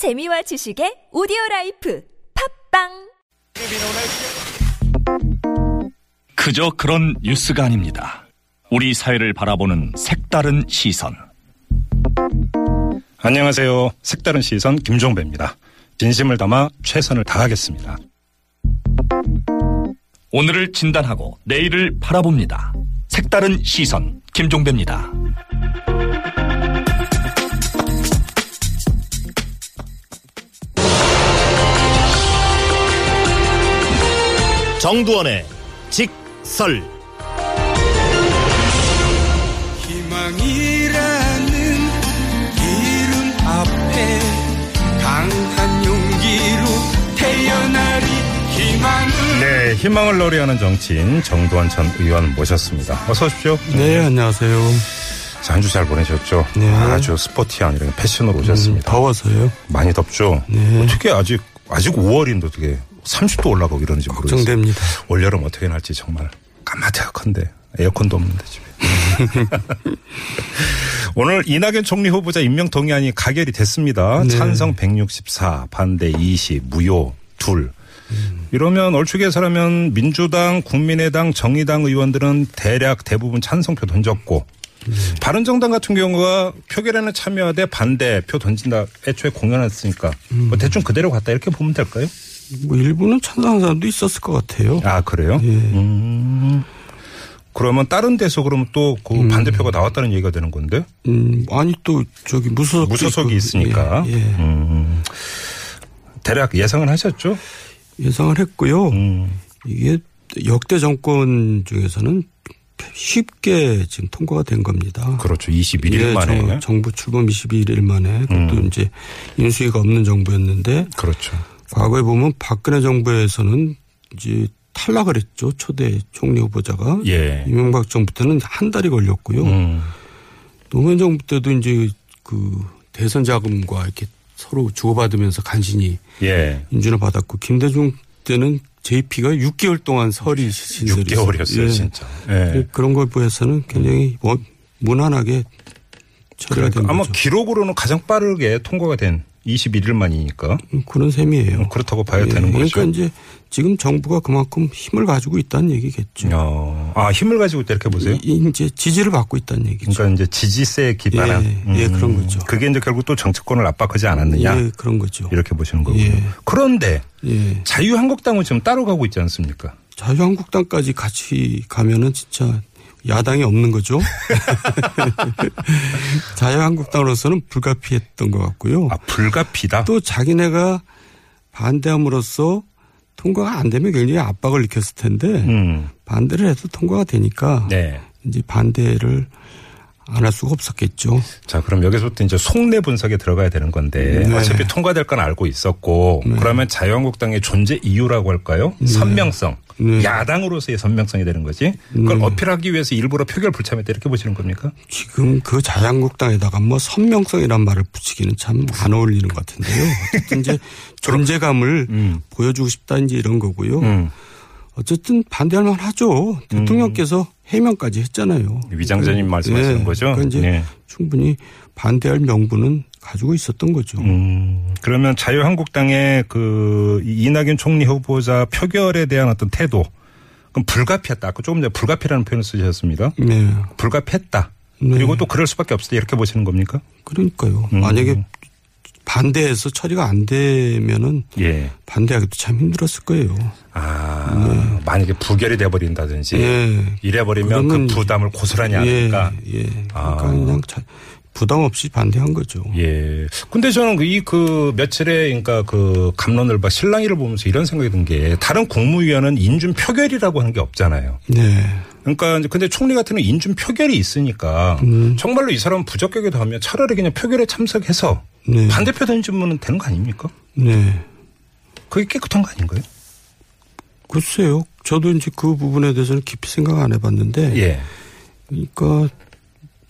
재미와 지식의 오디오 라이프 팟빵 그저 그런 뉴스가 아닙니다. 우리 사회를 바라보는 색다른 시선. 안녕하세요. 색다른 시선 김종배입니다. 진심을 담아 최선을 다하겠습니다. 오늘을 진단하고 내일을 바라봅니다. 색다른 시선 김종배입니다. 정두원의 직설 희망이라는 이름 앞에 강한 용기로 태어나리 희망을 네, 희망을 노래하는 정치인 정두환 전 의원 모셨습니다. 어서 오십시오. 네, 안녕하세요. 자, 한주 잘 보내셨죠? 네. 아주 스포티한 이런 패션으로 오셨습니다. 더워서요. 많이 덥죠? 네. 어떻게 아직, 아직 5월인데 어떻게 30도 올라가고 이러는지 모르겠어요. 걱정됩니다. 올여름 어떻게 날지 정말 까마득한데 에어컨도 없는데 집에. 오늘 이낙연 총리 후보자 임명 동의안이 가결이 됐습니다. 네. 찬성 164, 반대 20, 무효 둘. 이러면 얼추 계산하면 민주당, 국민의당, 정의당 의원들은 대략 대부분 찬성표 던졌고 바른정당 같은 경우가 표결에는 참여하되 반대 표 던진다 애초에 공연했으니까 뭐 대충 그대로 갔다 이렇게 보면 될까요? 뭐 일부는 찬성하는 사람도 있었을 것 같아요. 아 그래요? 예. 음. 그러면 다른 데서 그러면 또그 반대표가 나왔다는 얘기가 되는 건데 음, 아니 또 저기 무소속 무소속이 있으니까 예, 예. 음. 대략 예상은 하셨죠? 예상을 했고요. 음. 이게 역대 정권 중에서는 쉽게 지금 통과가 된 겁니다. 그렇죠. 21일 예, 만에 정, 정부 출범 21일 만에 그것도 음. 이제 인수위가 없는 정부였는데 그렇죠. 과거에 보면 박근혜 정부에서는 이제 탈락을 했죠. 초대 총리 후보자가. 예. 이명박 정부 때는 한 달이 걸렸고요. 음. 노무현 정부 때도 이제 그 대선 자금과 이렇게 서로 주고받으면서 간신히 예. 인준을 받았고 김대중 때는 JP가 6개월 동안 설이 신설이 6개월이었어요, 예. 진짜. 예. 그런 거에 비해서는 굉장히 뭐 무난하게 처리가 그러니까 된 아마 거죠. 기록으로는 가장 빠르게 통과가 된 21일 만이니까 그런 셈이에요. 그렇다고 봐야 예, 되는 거죠. 그러니까 이제 지금 정부가 그만큼 힘을 가지고 있다는 얘기겠죠. 어. 아 힘을 가지고 있다 이렇게 보세요. 이- 이제 지지를 받고 있다는 얘기죠. 그러니까 이제 지지세에 기반한 음. 예, 예, 그런 거죠. 그게 이제 결국 또 정치권을 압박하지 않았느냐 예, 그런 거죠. 이렇게 보시는 거고요. 예. 그런데 예. 자유한국당은 지금 따로 가고 있지 않습니까? 자유한국당까지 같이 가면은 진짜 야당이 없는 거죠. 자유한국당으로서는 불가피했던 것 같고요. 아 불가피다. 또 자기네가 반대함으로써 통과가 안 되면 굉장히 압박을 느꼈을 텐데 음. 반대를 해도 통과가 되니까 네. 이제 반대를 안 할 수가 없었겠죠. 자, 그럼 여기서부터 이제 속내 분석에 들어가야 되는 건데 네. 어차피 통과될 건 알고 있었고 그러면 자유한국당의 존재 이유라고 할까요? 선명성. 네. 야당으로서의 선명성이 되는 거지. 그걸 어필하기 위해서 일부러 표결 불참했다 이렇게 보시는 겁니까? 지금 그 자유한국당에다가 뭐 선명성이란 말을 붙이기는 참 안 어울리는 것 같은데요. 어쨌든 이제 존재감을 음. 보여주고 싶다 이제 이런 거고요. 음. 어쨌든 반대할 만 하죠. 대통령께서 해명까지 했잖아요. 위장전임 말씀하시는 예, 거죠? 그러니까 이제 네. 충분히 반대할 명분은 가지고 있었던 거죠. 음, 그러면 자유한국당의 그 이낙연 총리 후보자 표결에 대한 어떤 태도. 그럼 불가피했다. 아까 조금 전에 불가피라는 표현을 쓰셨습니다. 네. 불가피했다. 네. 그리고 또 그럴 수밖에 없었다. 이렇게 보시는 겁니까? 그러니까요. 음. 만약에 반대해서 처리가 안 되면은 예. 반대하기도 참 힘들었을 거예요. 아, 만약에 부결이 돼버린다든지 예. 이래버리면 그 부담을 고스란히 하니까. 예. 예. 아. 그러니까 그냥 자- 부담 없이 반대한 거죠. 예. 근데 저는 이 그 며칠에 그러니까 그 감론을 봐 신랑이를 보면서 이런 생각이 든 게 다른 국무위원은 인준 표결이라고 하는 게 없잖아요. 네. 그러니까 이제 근데 총리 같은 경우는 인준 표결이 있으니까 음. 정말로 이 사람은 부적격이다 하면 차라리 그냥 표결에 참석해서 네. 반대표 던지면 되는 거 아닙니까? 네. 그게 깨끗한 거 아닌가요? 글쎄요. 저도 이제 그 부분에 대해서는 깊이 생각 안 해봤는데. 예. 그러니까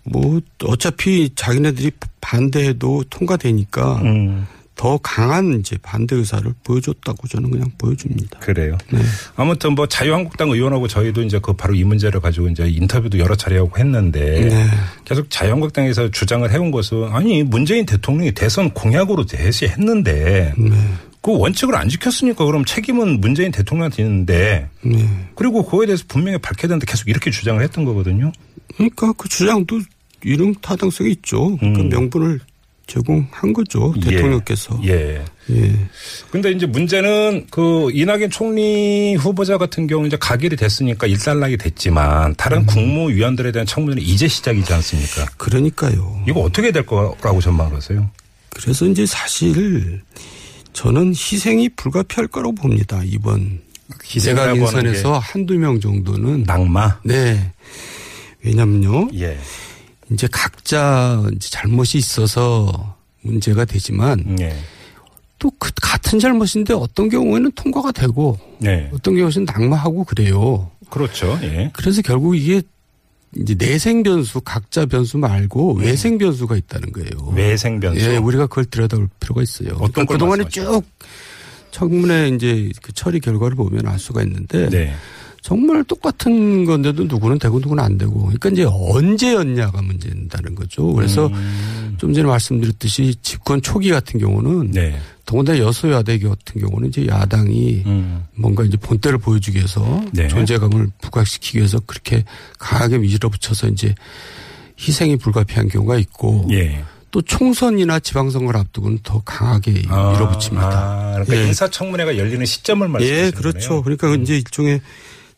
뭐 어차피 자기네들이 반대해도 통과되니까 음. 더 강한 이제 반대 의사를 보여줬다고 저는 그냥 보여줍니다. 그래요. 네. 아무튼 뭐 자유한국당 의원하고 저희도 이제 그 바로 이 문제를 가지고 이제 인터뷰도 여러 차례 하고 했는데 네. 계속 자유한국당에서 주장을 해온 것은 아니 문재인 대통령이 대선 공약으로 제시했는데 네. 그 원칙을 안 지켰으니까 그럼 책임은 문재인 대통령한테 있는데 네. 그리고 그거에 대해서 분명히 밝혀야 되는데 계속 이렇게 주장을 했던 거거든요. 그러니까 그 주장도 이런 타당성이 있죠. 그 음. 명분을 제공한 거죠. 예. 대통령께서. 예. 예. 근데 이제 문제는 그 이낙연 총리 후보자 같은 경우 이제 가결이 됐으니까 일단락이 됐지만 다른 국무위원들에 대한 청문회는 이제 시작이지 않습니까? 그러니까요. 이거 어떻게 될 거라고 전망을 하세요? 그래서 이제 사실 저는 희생이 불가피할 거라고 봅니다. 이번 하는 인선에서 한두 명 정도는 낙마. 네. 왜냐면요. 예. 이제 각자 잘못이 있어서 문제가 되지만 예. 또 그 같은 잘못인데 어떤 경우에는 통과가 되고 네. 어떤 경우에는 낙마하고 그래요. 그렇죠. 예. 그래서 결국 이게 이제 내생 변수 각자 변수 말고 외생 변수가 있다는 거예요. 외생 변수. 예, 우리가 그걸 들여다볼 필요가 있어요. 어떤 걸 그동안에? 쭉 청문회 이제 그 처리 결과를 보면 알 수가 있는데 네. 정말 똑같은 건데도 누구는 되고 누구는 안 되고 그러니까 이제 언제였냐가 문제다는 거죠. 그래서 음. 좀 전에 말씀드렸듯이 집권 초기 같은 경우는 네. 더군다나 여소야대 같은 경우는 이제 야당이 음. 뭔가 이제 본때를 보여주기 위해서 네. 존재감을 부각시키기 위해서 그렇게 강하게 밀어붙여서 이제 희생이 불가피한 경우가 있고 예. 또 총선이나 지방선거를 앞두고는 더 강하게 아, 밀어붙입니다. 아, 그러니까 예. 인사청문회가 열리는 시점을 말씀하시는 예, 거네요. 그렇죠. 그러니까 이제 일종의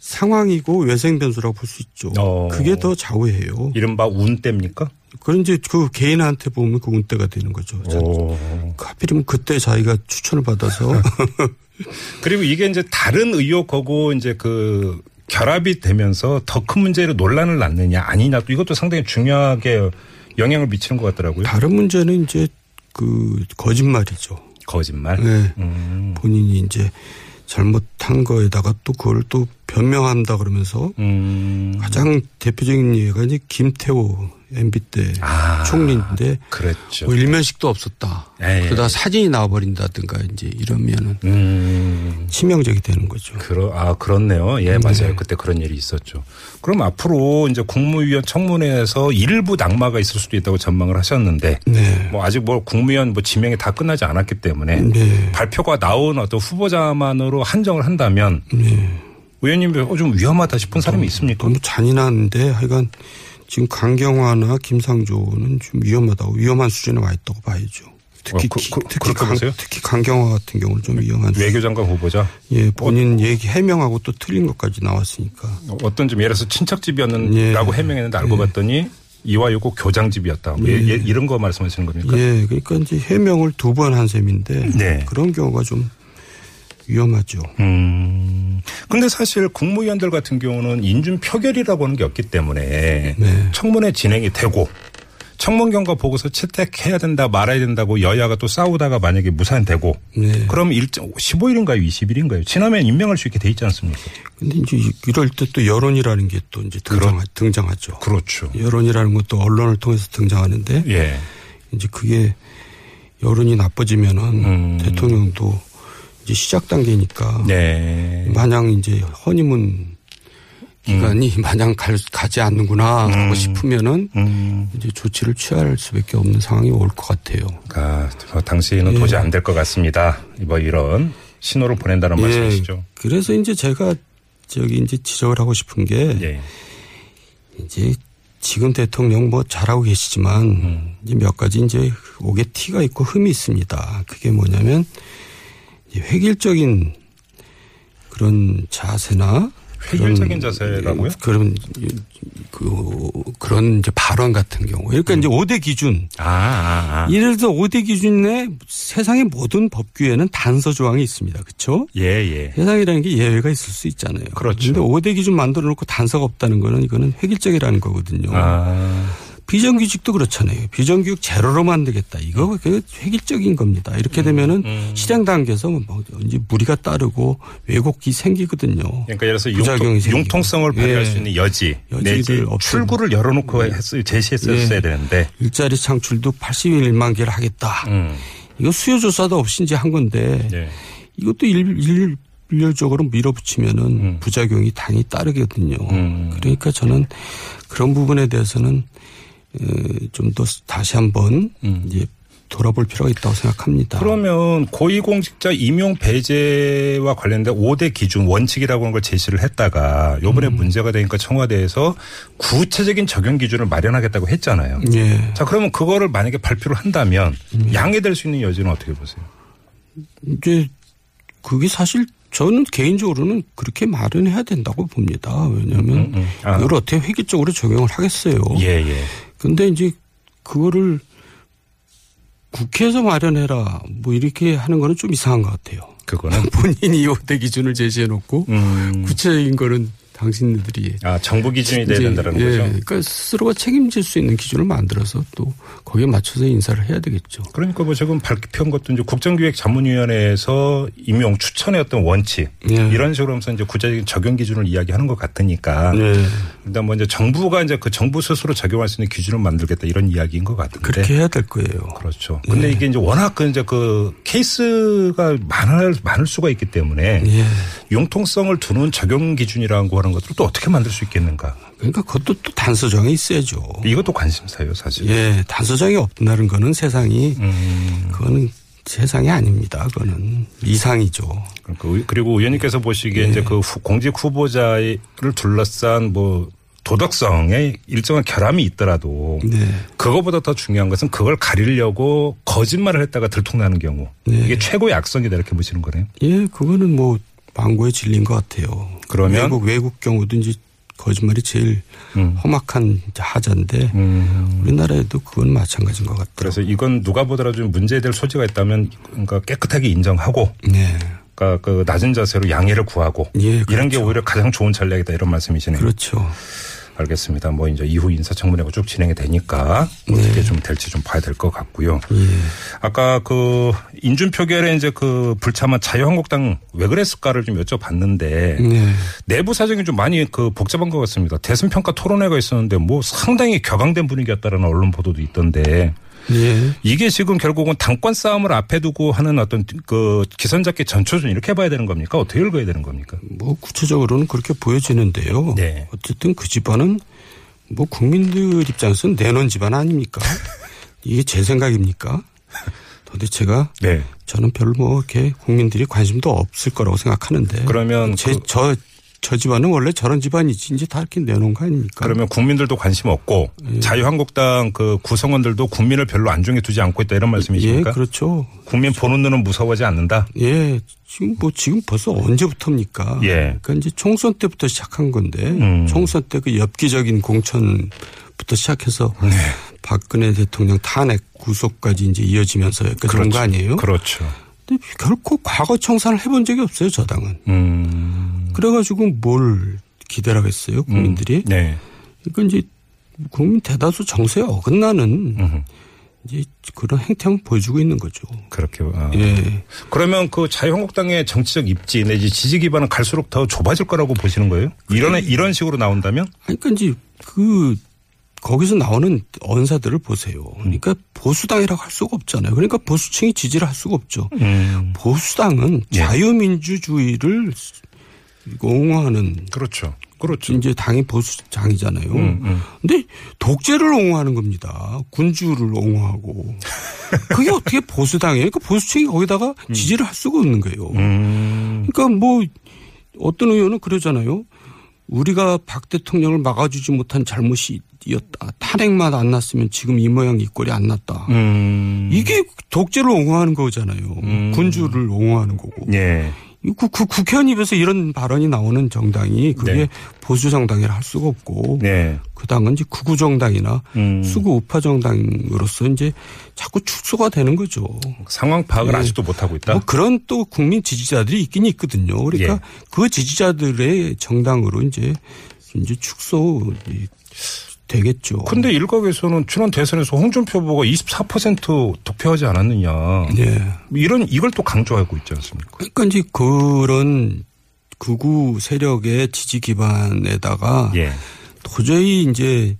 상황이고 외생 변수라고 볼 수 있죠. 어. 그게 더 좌우해요. 이른바 운때입니까? 그런 이제 그 개인한테 보면 그 운때가 되는 거죠. 오. 하필이면 그때 자기가 추천을 받아서 그리고 이게 이제 다른 의혹하고 이제 그 결합이 되면서 더 큰 문제로 논란을 낳느냐 아니냐 또 이것도 상당히 중요하게 영향을 미치는 것 같더라고요. 다른 문제는 이제 그 거짓말이죠. 거짓말. 네. 음. 본인이 이제 잘못한 거에다가 또 그걸 또 변명한다 그러면서 음. 가장 대표적인 예가 이제 김태호 MB 때 아. 총리인데 그랬죠. 뭐 일면식도 없었다. 예, 예. 그러다 사진이 나와버린다든가 이제 이러면은 음. 치명적이 되는 거죠. 그러, 아, 그렇네요. 예, 맞아요. 그때 그런 일이 있었죠. 그럼 앞으로 이제 국무위원 청문회에서 일부 낙마가 있을 수도 있다고 전망을 하셨는데 네. 뭐 아직 뭐 국무위원 뭐 지명이 다 끝나지 않았기 때문에 네. 발표가 나온 어떤 후보자만으로 한정을 한다면 의원님 어, 좀 위험하다 싶은 사람이 있습니까? 너무 잔인한데 하여간 지금 강경화나 김상조는 좀 위험하다고 위험한 수준에 와 있다고 봐야죠. 특히 어, 그- 기- 그- 특히 강? 특히 강경화 같은 경우는 좀 위험한. 외교장관 후보자 예, 본인 얘기 해명하고 또 틀린 것까지 나왔으니까. 어떤 좀 예를 들어서 친척집이었는라고 예. 해명했는데 알고 봤더니 이와 요고 교장집이었다. 뭐 예, 예, 이런 거 말씀하시는 겁니까? 예, 그러니까 이제 해명을 두 번 한 셈인데 네. 그런 경우가 좀 위험하죠. 음. 근데 사실 국무위원들 같은 경우는 인준 표결이라고 하는 게 없기 때문에 네. 청문회 진행이 되고 청문 경과 보고서 채택해야 된다 말아야 된다고 여야가 또 싸우다가 만약에 무산되고 네. 그럼 일정 15일인가요 20일인가요 지나면 임명할 수 있게 돼 있지 않습니까? 근데 이제 이럴 때 또 여론이라는 게 또 이제 등장, 등장하죠. 그렇죠. 여론이라는 것도 언론을 통해서 등장하는데 예. 이제 그게 여론이 나빠지면은 음. 대통령도 이제 시작 단계니까 네. 마냥 이제 허니문 기간이 마냥 갈, 가지 않는구나 하고 싶으면은 음. 이제 조치를 취할 수밖에 없는 상황이 올 것 같아요. 그러니까 뭐 당시에는 예. 도저히 안 될 것 같습니다. 뭐 이런 신호를 보낸다는 예. 말씀이시죠. 그래서 이제 제가 저기 이제 지적을 하고 싶은 게 예. 이제 지금 대통령 뭐 잘하고 계시지만 음. 이제 몇 가지 이제 옥에 티가 있고 흠이 있습니다. 그게 뭐냐면 이 획일적인 그런 자세나 획일적인 자세라고요? 그런 그 그런 이제 발언 같은 경우. 그러니까 이제 5대 기준. 아, 아, 아. 예를 들어 5대 기준에 세상의 모든 법규에는 단서 조항이 있습니다. 그렇죠? 예, 예. 세상이라는 게 예외가 있을 수 있잖아요. 그렇죠. 근데 5대 기준 만들어 놓고 단서가 없다는 거는 이거는 획일적이라는 거거든요. 아. 비정규직도 그렇잖아요. 비정규직 제로로 만들겠다. 이거 그 획일적인 겁니다. 이렇게 되면은 음. 실행 단계에서 뭐 이제 무리가 따르고 왜곡이 생기거든요. 그러니까 예를 들어서 생기고. 융통성을 발휘할 예. 수 있는 여지 내지. 출구를 열어놓고 했, 제시했었어야 예. 되는데 일자리 창출도 81만 개를 하겠다. 음. 이거 수요 조사도 없이 이제 한 건데 네. 이것도 일, 일, 일률적으로 밀어붙이면은 음. 부작용이 당연히 따르거든요. 음. 그러니까 저는 그런 부분에 대해서는 좀 더 다시 한번 음. 이제 돌아볼 필요가 있다고 생각합니다. 그러면 고위공직자 임용 배제와 관련된 5대 기준 원칙이라고 하는 걸 제시를 했다가 요번에 음. 문제가 되니까 청와대에서 구체적인 적용 기준을 마련하겠다고 했잖아요. 예. 자, 그러면 그거를 만약에 발표를 한다면 음. 양해될 수 있는 여지는 어떻게 보세요? 이제 그게 사실 저는 개인적으로는 그렇게 마련해야 된다고 봅니다. 왜냐하면 음, 음. 아. 이걸 어떻게 획일적으로 적용을 하겠어요. 예, 예. 근데 이제 그거를 국회에서 마련해라 뭐 이렇게 하는 거는 좀 이상한 것 같아요. 그거는 본인이 5대 기준을 제시해 놓고 음. 구체적인 거는 당신들이 아, 정부 기준이 돼야 된다는 예, 거죠. 그러니까 스스로가 책임질 수 있는 기준을 만들어서 또 거기에 맞춰서 인사를 해야 되겠죠. 그러니까 뭐 지금 발표한 것도 이제 국정기획자문위원회에서 임용 추천의 어떤 원칙 예. 이런 식으로 하면서 이제 구체적인 적용 기준을 이야기하는 것 같으니까 네. 일단 뭐 이제 정부가 이제 그 정부 스스로 적용할 수 있는 기준을 만들겠다 이런 이야기인 것 같은데. 그렇게 해야 될 거예요. 그렇죠. 근데 이게 이제 워낙 그 이제 그 케이스가 많을 많을 수가 있기 때문에 예. 융통성을 두는 적용 기준이라고 하는 것들을 또 어떻게 만들 수 있겠는가? 그러니까 그것도 또 단서정이 있어야죠. 이것도 관심사예요, 사실. 예, 단서정이 없다는 거는 세상이 음. 그거는 세상이 아닙니다. 그거는 이상이죠. 그러니까 의- 그리고 의원님께서 보시기에 예. 이제 그 후- 공직 후보자를 둘러싼 뭐 도덕성에 일정한 결함이 있더라도 네. 그거보다 더 중요한 것은 그걸 가리려고 거짓말을 했다가 들통나는 경우 네. 이게 최고의 악성이다 이렇게 보시는 거네요. 예, 그거는 뭐 망고에 질린 것 같아요. 그러면? 외국 외국 경우든지 거짓말이 제일 음. 험악한 하자인데 음. 우리나라에도 그건 마찬가지인 것 같아요. 그래서 이건 누가 보더라도 좀 문제될 소지가 있다면 그러니까 깨끗하게 인정하고 네, 그러니까 그 낮은 자세로 양해를 구하고 예, 이런 게 그렇죠. 오히려 가장 좋은 전략이다 이런 말씀이시네요. 그렇죠. 알겠습니다. 뭐 이제 이후 인사청문회가 쭉 진행이 되니까 어떻게 네. 좀 될지 좀 봐야 될 것 같고요. 예, 아까 그 인준 표결에 이제 그 불참한 자유한국당 왜 그랬을까를 좀 여쭤봤는데 네, 내부 사정이 좀 많이 그 복잡한 것 같습니다. 대선 평가 토론회가 있었는데 뭐 상당히 격앙된 분위기였다라는 언론 보도도 있던데 예. 이게 지금 결국은 당권 싸움을 앞에 두고 하는 어떤 그 기선잡기 전초전 이렇게 봐야 되는 겁니까? 어떻게 읽어야 되는 겁니까? 뭐 구체적으로는 그렇게 보여지는데요. 네. 어쨌든 그 집안은 뭐 국민들 입장에서는 내놓은 집안 아닙니까? 이게 제 생각입니까? 도대체가 네. 저는 별로 뭐 이렇게 국민들이 관심도 없을 거라고 생각하는데. 그러면 제, 그- 저, 저 집안은 원래 저런 집안이지 이제 다 이렇게 내놓은 거 아닙니까? 그러면 국민들도 관심 없고 예. 자유한국당 그 구성원들도 국민을 별로 안중에 두지 않고 있다 이런 예, 말씀이십니까? 그렇죠. 국민 보는 눈은 무서워하지 않는다. 예, 지금 뭐 지금 벌써 언제부터입니까? 예. 그러니까 이제 총선 때부터 시작한 건데 음. 총선 때 그 엽기적인 공천부터 시작해서 네. 박근혜 대통령 탄핵 구속까지 이제 이어지면서 온거 그렇죠. 아니에요? 그렇죠. 근데 결코 과거 청산을 해본 적이 없어요, 저 당은. 음. 그래가지고 뭘 기대를 하겠어요, 국민들이? 네. 그러니까 이제 국민 대다수 정서에 어긋나는 음. 이제 그런 행태만 보여주고 있는 거죠. 그렇게. 아. 예. 그러면 그 자유한국당의 정치적 입지 내지 지지 기반은 갈수록 더 좁아질 거라고 보시는 거예요? 이런 이런 식으로 나온다면? 그러니까 이제 그 거기서 나오는 언사들을 보세요. 그러니까 보수당이라고 할 수가 없잖아요. 그러니까 보수층이 지지를 할 수가 없죠. 음. 보수당은 예. 자유민주주의를 옹호하는 그렇죠. 그렇죠. 이제 당이 보수당이잖아요. 음, 음. 근데 독재를 옹호하는 겁니다. 군주를 옹호하고. 그게 어떻게 보수당이에요? 그러니까 보수층이 거기다가 지지를 할 수가 없는 거예요. 음. 그러니까 뭐 어떤 의원은 그러잖아요. 우리가 박 대통령을 막아주지 못한 잘못이었다. 탄핵만 안 났으면 지금 이 모양 이 꼴이 안 났다. 음. 이게 독재를 옹호하는 거잖아요. 군주를 옹호하는 거고. 예. 그, 그 국회의원 입에서 이런 발언이 나오는 정당이 그게 네. 보수 정당이라 할 수가 없고 네. 그 당은 이제 극우 정당이나 음. 수구 우파 정당으로서 이제 자꾸 축소가 되는 거죠. 상황 파악을 예. 아직도 못 하고 있다. 뭐 그런 또 국민 지지자들이 있긴 있거든요. 그러니까 예. 그 지지자들의 정당으로 이제 이제 축소 되겠죠. 근데 일각에서는 지난 대선에서 홍준표 후보가 24% 득표하지 않았느냐. 예. 이런 이걸 또 강조하고 있지 않습니까? 그러니까 이제 그런 극우 세력의 지지 기반에다가 예. 도저히 이제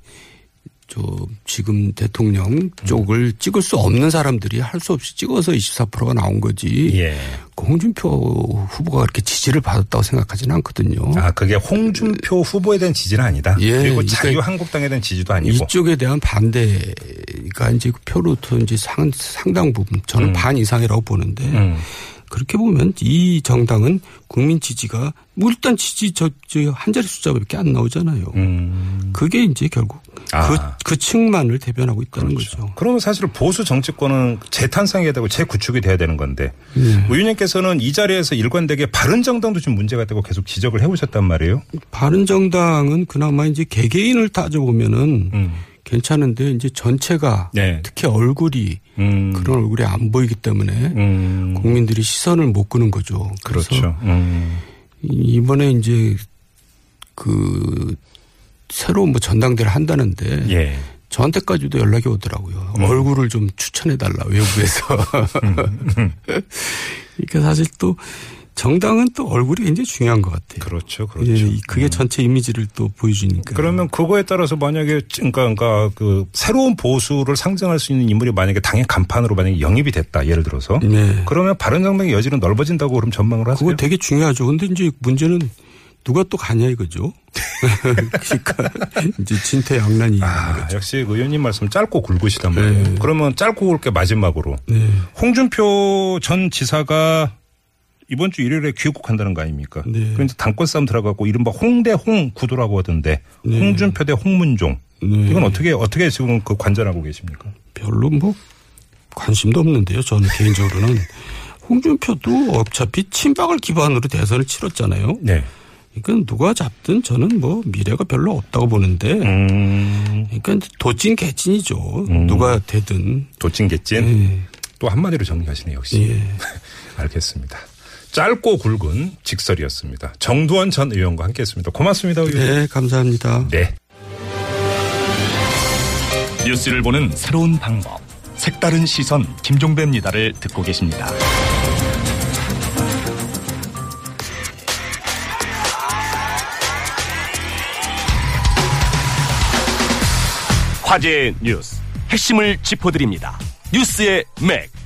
저 지금 대통령 쪽을 찍을 수 없는 사람들이 할 수 없이 찍어서 24%가 나온 거지. 예. 그 홍준표 후보가 그렇게 지지를 받았다고 생각하지는 않거든요. 아, 그게 홍준표 후보에 대한 지지는 아니다. 예, 그리고 그러니까 자유 한국당에 대한 지지도 아니고. 이쪽에 대한 반대가 이제 그 표로부터 이제 상, 상당 부분 저는 반 이상이라고 보는데 음. 그렇게 보면 이 정당은 국민 지지가 뭐 일단 지지 저, 저 한 자리 숫자밖에 안 나오잖아요. 음. 그게 이제 결국 아. 그, 그 층만을 대변하고 있다는 거죠. 그러면 사실 보수 정치권은 재탄생해야 되고 재구축이 돼야 되는 건데 의원님께서는 이 자리에서 일관되게 바른 정당도 좀 문제가 되고 계속 지적을 해오셨단 말이에요. 바른 정당은 그나마 이제 개개인을 따져보면은 음. 괜찮은데 이제 전체가 네. 특히 얼굴이 음. 그런 얼굴이 안 보이기 때문에 음. 국민들이 시선을 못 끄는 거죠. 그래서 그렇죠. 음. 이- 이번에 이제 그 새로운 뭐 전당대를 한다는데 예. 저한테까지도 연락이 오더라고요. 음. 얼굴을 좀 추천해 달라 외부에서. 그러니까 사실 또 정당은 또 얼굴이 굉장히 중요한 것 같아요. 그렇죠. 그렇죠. 예, 이- 그게 전체 이미지를 또 보여주니까. 그러면 그거에 따라서 만약에 그러니까, 그러니까 그 새로운 보수를 상징할 수 있는 인물이 만약에 당의 간판으로 만약에 영입이 됐다 예를 들어서 네. 그러면 바른 정당의 여지는 넓어진다고 그럼 전망을 하세요? 그거 되게 중요하죠. 근데 이제 문제는 누가 또 가냐 이거죠. 그러니까 이제 진퇴양난이. 아, 역시 의원님 말씀 짧고 굵으시단 말이에요. 네. 그러면 짧고 굵게 마지막으로 네. 홍준표 전 지사가 이번 주 일요일에 귀국한다는 거 아닙니까? 네. 그래서 당권 싸움 들어가고 이른바 홍대 홍 구도라고 하던데 네. 홍준표 대 홍문종 네. 이건 어떻게 어떻게 지금 그 관전하고 계십니까? 별로 뭐 관심도 없는데요. 저는 개인적으로는 홍준표도 어차피 친박을 기반으로 대선을 치렀잖아요. 네. 그러니까 누가 잡든 저는 뭐 미래가 별로 없다고 보는데 음, 그러니까 도찐 개찐이죠. 음. 누가 되든. 도찐 개찐 예. 또 한마디로 정리하시네 역시. 예. 알겠습니다. 짧고 굵은 직설이었습니다. 정두원 전 의원과 함께했습니다. 고맙습니다. 의원. 네, 감사합니다. 네. 뉴스를 보는 새로운 방법. 색다른 시선 김종배입니다를 듣고 계십니다. 화제의 뉴스 핵심을 짚어드립니다. 뉴스의 맥.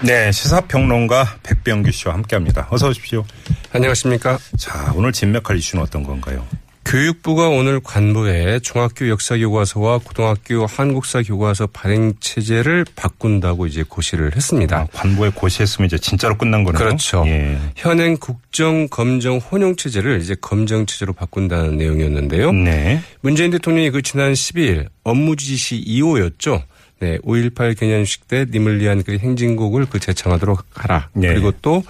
네, 시사평론가 백병규 씨와 함께합니다. 어서 오십시오. 안녕하십니까. 자, 오늘 진맥할 이슈는 어떤 건가요? 교육부가 오늘 관부에 중학교 역사 교과서와 고등학교 한국사 교과서 발행 체제를 바꾼다고 이제 고시를 했습니다. 아, 관보에 고시했으면 이제 진짜로 끝난 거네요. 그렇죠. 예. 현행 국정 검정 혼용 체제를 이제 검정 체제로 바꾼다는 내용이었는데요. 네. 문재인 대통령이 그 지난 12일 업무 지시 2호였죠. 네, 5.18 개년식 때 님을 위한 그 행진곡을 그 재창하도록 하라. 네. 그리고 또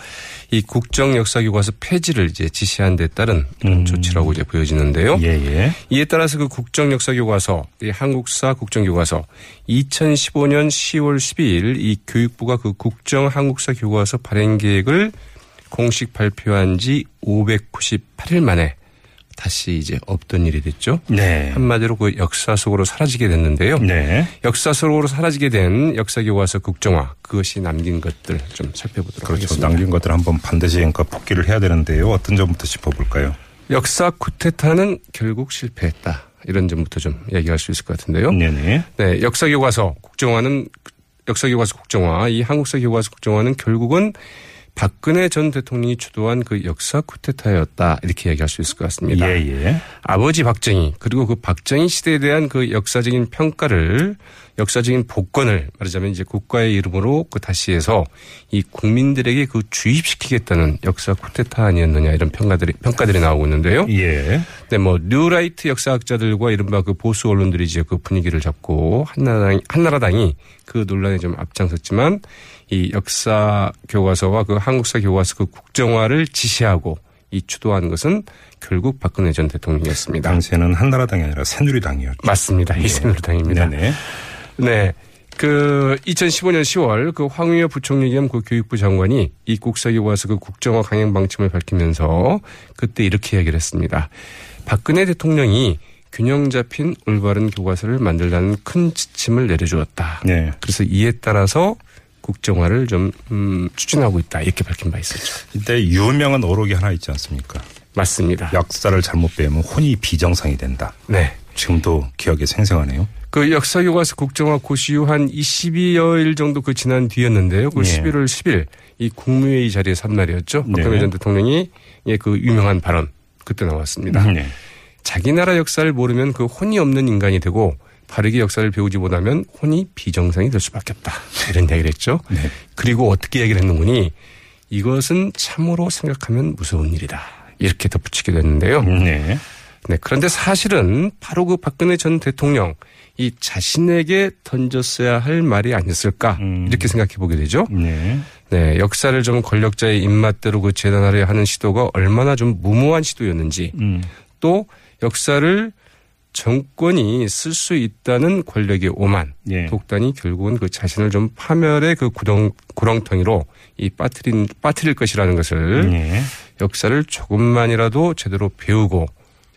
이 국정 역사 교과서 폐지를 이제 지시한 데 따른 그런 조치라고 이제 보여지는데요. 음. 예, 예. 이에 따라서 그 국정 역사 교과서, 이 한국사 국정 교과서 2015년 10월 12일 이 교육부가 그 국정 한국사 교과서 발행 계획을 공식 발표한 지 598일 만에 다시 이제 없던 일이 됐죠. 네. 한마디로 그 역사 속으로 사라지게 됐는데요. 네. 역사 속으로 사라지게 된 역사 교과서 국정화 그것이 남긴 것들 좀 살펴보도록 그렇죠. 하겠습니다. 남긴 것들 한번 반드시 그러니까 복귀를 해야 되는데요. 어떤 점부터 짚어볼까요? 역사 쿠데타는 결국 실패했다. 이런 점부터 좀 얘기할 수 있을 것 같은데요. 네네. 네, 역사 교과서 국정화는 역사 교과서 국정화, 이 한국사 교과서 국정화는 결국은 박근혜 전 대통령이 주도한 그 역사 쿠데타였다 이렇게 얘기할 수 있을 것 같습니다. 예, 예. 아버지 박정희 그리고 그 박정희 시대에 대한 그 역사적인 평가를 역사적인 복권을 말하자면 이제 국가의 이름으로 그 다시 해서 이 국민들에게 그 주입시키겠다는 역사 쿠데타 아니었느냐 이런 평가들이 평가들이 나오고 있는데요. 예. 네, 뭐 뉴라이트 역사학자들과 이른바 그 보수 언론들이 이제 그 분위기를 잡고 한나라당 한나라당이 그 논란에 좀 앞장섰지만 이 역사 교과서와 그 한국사 교과서 그 국정화를 지시하고 이 주도한 것은 결국 박근혜 전 대통령이었습니다. 당시에는 한나라당이 아니라 새누리당이었죠. 맞습니다. 이새누리당입니다. 네네. 네. 그 2015년 10월 그 황우여 부총리 겸 그 교육부 장관이 이 국사교과서 그 국정화 강행 방침을 밝히면서 그때 이렇게 얘기를 했습니다. 박근혜 대통령이 균형 잡힌 올바른 교과서를 만들라는 큰 지침을 내려주었다. 네. 그래서 이에 따라서 국정화를 좀 음, 추진하고 있다 이렇게 밝힌 바 있었죠. 이때 유명한 어록이 하나 있지 않습니까? 맞습니다. 역사를 잘못 배우면 혼이 비정상이 된다. 네. 지금도 기억에 생생하네요. 그 역사 교과서 국정화 고시 후한 20여일 정도 그 지난 뒤였는데요. 그 네. 11월 10일 이 국무회의 자리에 선 날이었죠. 네. 박근혜 전 대통령이 예, 그 유명한 발언 그때 나왔습니다. 네. 자기 나라 역사를 모르면 그 혼이 없는 인간이 되고 바르게 역사를 배우지 못하면 혼이 비정상이 될 수밖에 없다. 이런 이야기를 했죠. 네. 그리고 어떻게 얘기를 했는군이 이것은 참으로 생각하면 무서운 일이다. 이렇게 덧붙이게 됐는데요. 네. 네, 그런데 사실은 바로 그 박근혜 전 대통령 이 자신에게 던졌어야 할 말이 아니었을까 음. 이렇게 생각해 보게 되죠. 네. 네, 역사를 좀 권력자의 입맛대로 그 재단하려 하는 시도가 얼마나 좀 무모한 시도였는지 음. 또 역사를 정권이 쓸 수 있다는 권력의 오만 예. 독단이 결국은 그 자신을 좀 파멸의 그 구덩, 구렁텅이로 이 빠뜨린 빠뜨릴 것이라는 것을 네. 역사를 조금만이라도 제대로 배우고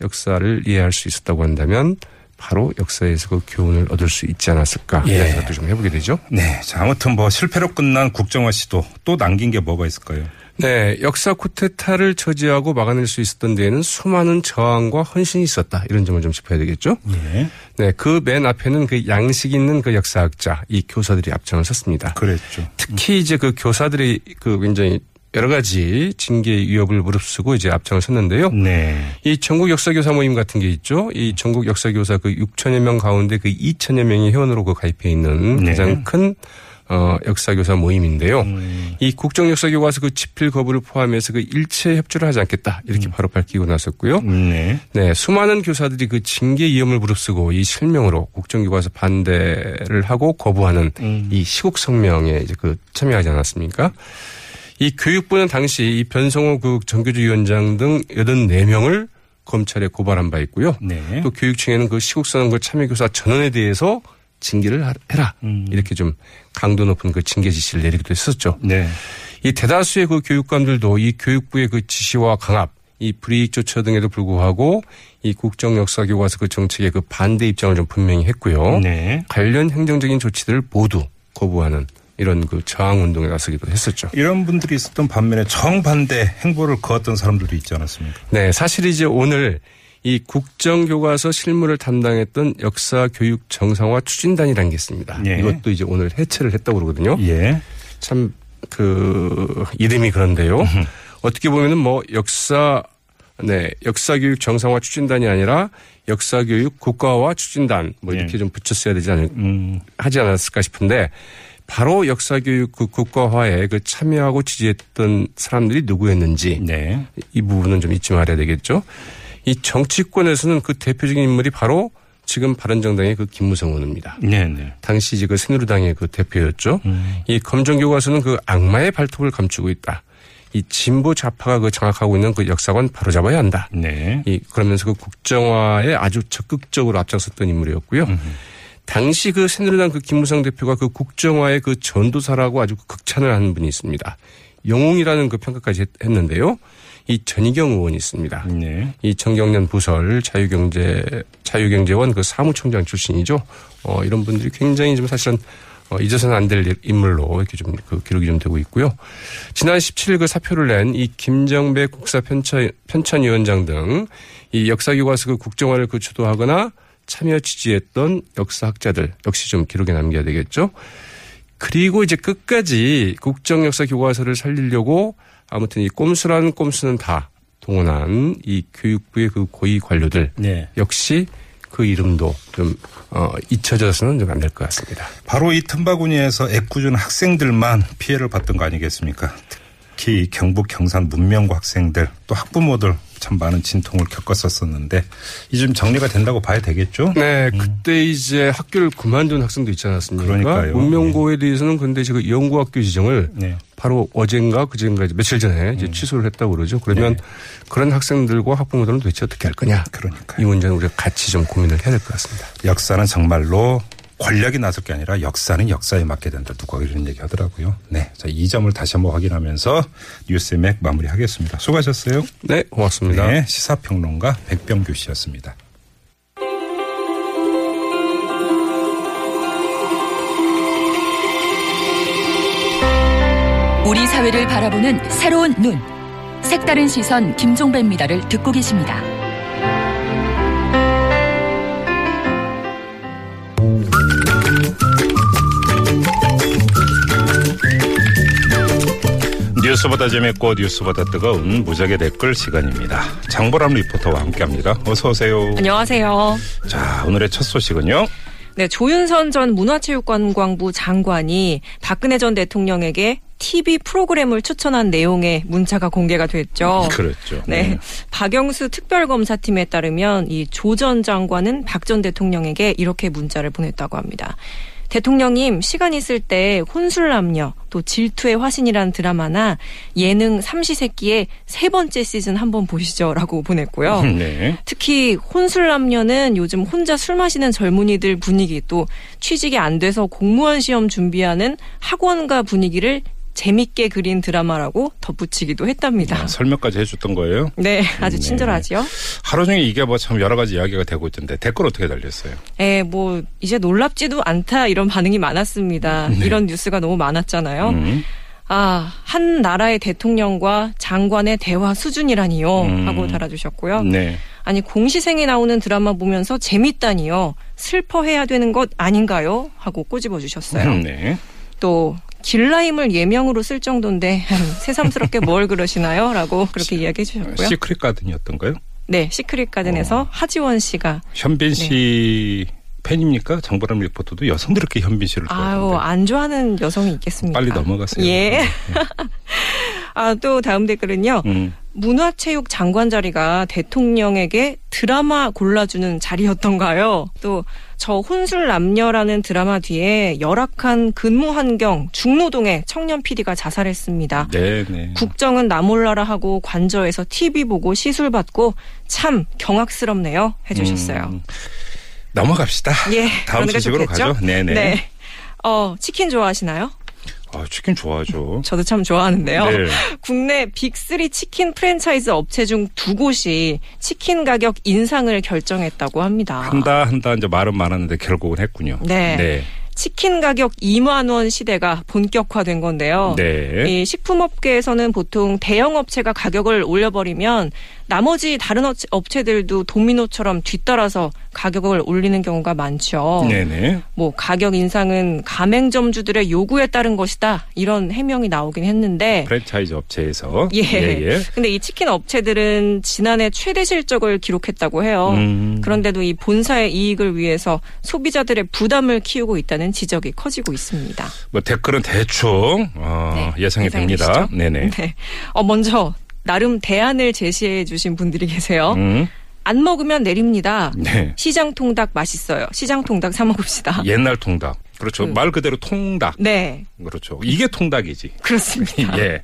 역사를 이해할 수 있었다고 한다면 바로 역사에서 그 교훈을 얻을 수 있지 않았을까 예. 이런 생각도 좀 해보게 되죠. 네. 자, 아무튼 뭐 실패로 끝난 국정화 시도 또 남긴 게 뭐가 있을까요? 네, 역사 쿠데타를 처지하고 막아낼 수 있었던 데에는 수많은 저항과 헌신이 있었다 이런 점을 좀 짚어야 되겠죠. 예. 네, 그 맨 앞에는 그 양식 있는 그 역사학자 이 교사들이 앞장을 섰습니다. 그랬죠. 특히 이제 그 교사들이 그 굉장히 여러 가지 징계 위협을 무릅쓰고 이제 앞장을 섰는데요. 네. 이 전국 역사교사 모임 같은 게 있죠. 이 전국 역사교사 그 6천여 명 가운데 그 2천여 명이 회원으로 그 가입해 있는 네. 가장 큰 어, 역사교사 모임인데요. 음. 이 국정역사교과서 그 집필 거부를 포함해서 그 일체 협조를 하지 않겠다 이렇게 바로 밝히고 나섰고요. 네. 네, 수많은 교사들이 그 징계 위험을 무릅쓰고 이 실명으로 국정교과서 반대를 하고 거부하는 음. 이 시국 성명에 이제 그 참여하지 않았습니까? 이 교육부는 당시 이 변성호 그 정교주 위원장 등 84명을 검찰에 고발한 바 있고요. 네. 또 교육청에는 그 시국 선언 그 참여교사 전원에 대해서 징계를 하- 해라. 음. 이렇게 좀 강도 높은 그 징계 지시를 내리기도 했었죠. 네. 이 대다수의 그 교육감들도 이 교육부의 그 지시와 강압, 이 불이익 조처 등에도 불구하고 이 국정 역사 교과서 그 정책에 그 반대 입장을 좀 분명히 했고요. 네. 관련 행정적인 조치들을 모두 거부하는 이런 그 저항 운동에 나서기도 했었죠. 이런 분들이 있었던 반면에 정반대 행보를 거었던 사람들도 있지 않았습니까? 네, 사실 이제 오늘 이 국정교과서 실무를 담당했던 역사교육 정상화 추진단이라는 게 있습니다. 예. 이것도 이제 오늘 해체를 했다고 그러거든요. 예. 참 그 이름이 그런데요. 어떻게 보면은 뭐 역사 네 역사교육 정상화 추진단이 아니라 역사교육 국가화 추진단 뭐 이렇게 예. 좀 붙였어야 되지 않을 음. 하지 않았을까 싶은데 바로 역사교육 그 국가화에 그 참여하고 지지했던 사람들이 누구였는지 네. 이 부분은 좀 잊지 말아야 되겠죠. 이 정치권에서는 그 대표적인 인물이 바로 지금 바른정당의 그 김무성 의원입니다. 네, 네. 당시 이제 그 새누리당의 그 대표였죠. 이 검정 교과서는 그 악마의 발톱을 감추고 있다. 이 진보 좌파가 그 장악하고 있는 그 역사관 바로잡아야 한다. 네. 이 그러면서 그 국정화에 아주 적극적으로 앞장섰던 인물이었고요. 당시 그 새누리당 그 김무성 대표가 그 국정화의 그 전도사라고 아주 극찬을 하는 분이 있습니다. 영웅이라는 그 평가까지 했- 했는데요. 이 전희경 의원이 있습니다. 네. 이 정경련 부설 자유경제 자유경제원 그 사무총장 출신이죠. 어, 이런 분들이 굉장히 좀 사실은 어, 잊어서는 안 될 인물로 이렇게 좀 그 기록이 좀 되고 있고요. 지난 17일 그 사표를 낸 이 김정배 국사 편찬 편찬위원장 등 이 역사교과서 그 국정화를 그 주도하거나 참여 지지했던 역사학자들 역시 좀 기록에 남겨야 되겠죠. 그리고 이제 끝까지 국정역사 교과서를 살리려고 아무튼 이 꼼수라는 꼼수는 다 동원한 이 교육부의 그 고위 관료들 네. 역시 그 이름도 좀 어, 잊혀져서는 좀 안 될 것 같습니다. 바로 이 틈바구니에서 애꿎은 학생들만 피해를 봤던 거 아니겠습니까? 특히 경북 경산 문명고 학생들 또 학부모들 참 많은 진통을 겪었었었는데 이제 좀 정리가 된다고 봐야 되겠죠? 네, 그때 이제 학교를 그만둔 학생도 있지 않았습니까? 그러니까요. 문명고에 대해서는 근데 지금 연구학교 지정을 네. 바로 어젠가 그젠가 이제 며칠 전에 이제 취소를 했다고 그러죠. 그러면 네. 그런 학생들과 학부모들은 도대체 어떻게 할 거냐? 그러니까요. 이 문제는 우리가 같이 좀 고민을 해야 될 것 같습니다. 역사는 정말로 권력이 나설 게 아니라 역사는 역사에 맡게 된다. 누가 이런 얘기 하더라고요. 네. 자, 이 점을 다시 한번 확인하면서 뉴스의 맥 마무리하겠습니다. 수고하셨어요. 네, 고맙습니다. 네. 시사평론가 백병규 씨였습니다. 우리 사회를 바라보는 새로운 눈. 색다른 시선 김종배입니다를 듣고 계십니다. 뉴스보다 재밌고 뉴스보다 뜨거운 무적의 댓글 시간입니다. 장보람 리포터와 함께합니다. 어서 오세요. 안녕하세요. 자 오늘의 첫 소식은요. 네, 조윤선 전 문화체육관광부 장관이 박근혜 전 대통령에게 TV 프로그램을 추천한 내용의 문자가 공개가 됐죠. 그렇죠. 네. 박영수 특별검사팀에 따르면 이 조 전 장관은 박 전 대통령에게 이렇게 문자를 보냈다고 합니다. 대통령님 시간 있을 때 혼술남녀 또 질투의 화신이라는 드라마나 예능 삼시세끼의 세 번째 시즌 한번 보시죠라고 보냈고요. 네. 특히 혼술남녀는 요즘 혼자 술 마시는 젊은이들 분위기 또 취직이 안 돼서 공무원 시험 준비하는 학원가 분위기를 재밌게 그린 드라마라고 덧붙이기도 했답니다. 아, 설명까지 해줬던 거예요. 네, 아주 네. 친절하지요. 하루 종일 이게 뭐 참 여러 가지 이야기가 되고 있던데 댓글 어떻게 달렸어요? 예, 뭐 이제 놀랍지도 않다 이런 반응이 많았습니다. 이런 뉴스가 너무 많았잖아요. 네. 음. 아, 한 나라의 대통령과 장관의 대화 수준이라니요 음. 하고 달아주셨고요. 네. 아니 공시생이 나오는 드라마 보면서 재밌다니요. 슬퍼해야 되는 것 아닌가요? 하고 꼬집어 주셨어요. 음, 네. 또 길라임을 예명으로 쓸 정도인데 새삼스럽게 뭘 그러시나요? 라고 그렇게 이야기해 주셨고요. 시크릿 가든이었던가요? 네, 시크릿 가든에서 어. 하지원 씨가 현빈 씨 팬입니까? 장보람 리포터도 여성들께 현빈 씨를 아유, 좋아하는데 안 좋아하는 여성이 있겠습니까? 빨리 넘어가세요. 예. 아, 또 다음 댓글은요. 음. 문화체육 장관 자리가 대통령에게 드라마 골라주는 자리였던가요? 또 저 혼술 남녀라는 드라마 뒤에 열악한 근무 환경 중노동의 청년 PD가 자살했습니다. 네, 네. 국정은 나 몰라라 하고 관저에서 TV 보고 시술 받고 참 경악스럽네요. 해주셨어요. 음, 넘어갑시다. 예, 다음 소식으로? 가죠. 네네. 네. 어, 치킨 좋아하시나요? 아, 치킨 좋아하죠. 저도 참 좋아하는데요. 네. 국내 빅3 치킨 프랜차이즈 업체 중 두 곳이 치킨 가격 인상을 결정했다고 합니다. 한다 한다 이제 말은 많았는데 결국은 했군요. 네. 네. 치킨 가격 2만 원 시대가 본격화된 건데요. 네. 이 식품업계에서는 보통 대형 업체가 가격을 올려버리면 나머지 다른 업체- 업체들도 도미노처럼 뒤따라서 가격을 올리는 경우가 많죠. 네네. 뭐 가격 인상은 가맹점주들의 요구에 따른 것이다 이런 해명이 나오긴 했는데 프랜차이즈 업체에서 예. 예. 근데 이 치킨 업체들은 지난해 최대 실적을 기록했다고 해요. 음. 그런데도 이 본사의 이익을 위해서 소비자들의 부담을 키우고 있다는 지적이 커지고 있습니다. 뭐 댓글은 대충 어, 네, 예상이 됩니다. 네네. 네. 어 먼저 나름 대안을 제시해 주신 분들이 계세요. 음. 안 먹으면 내립니다. 네. 시장 통닭 맛있어요. 시장 통닭 사 먹읍시다. 옛날 통닭. 그렇죠. 그- 말 그대로 통닭. 네, 그렇죠. 이게 통닭이지. 그렇습니다. 예.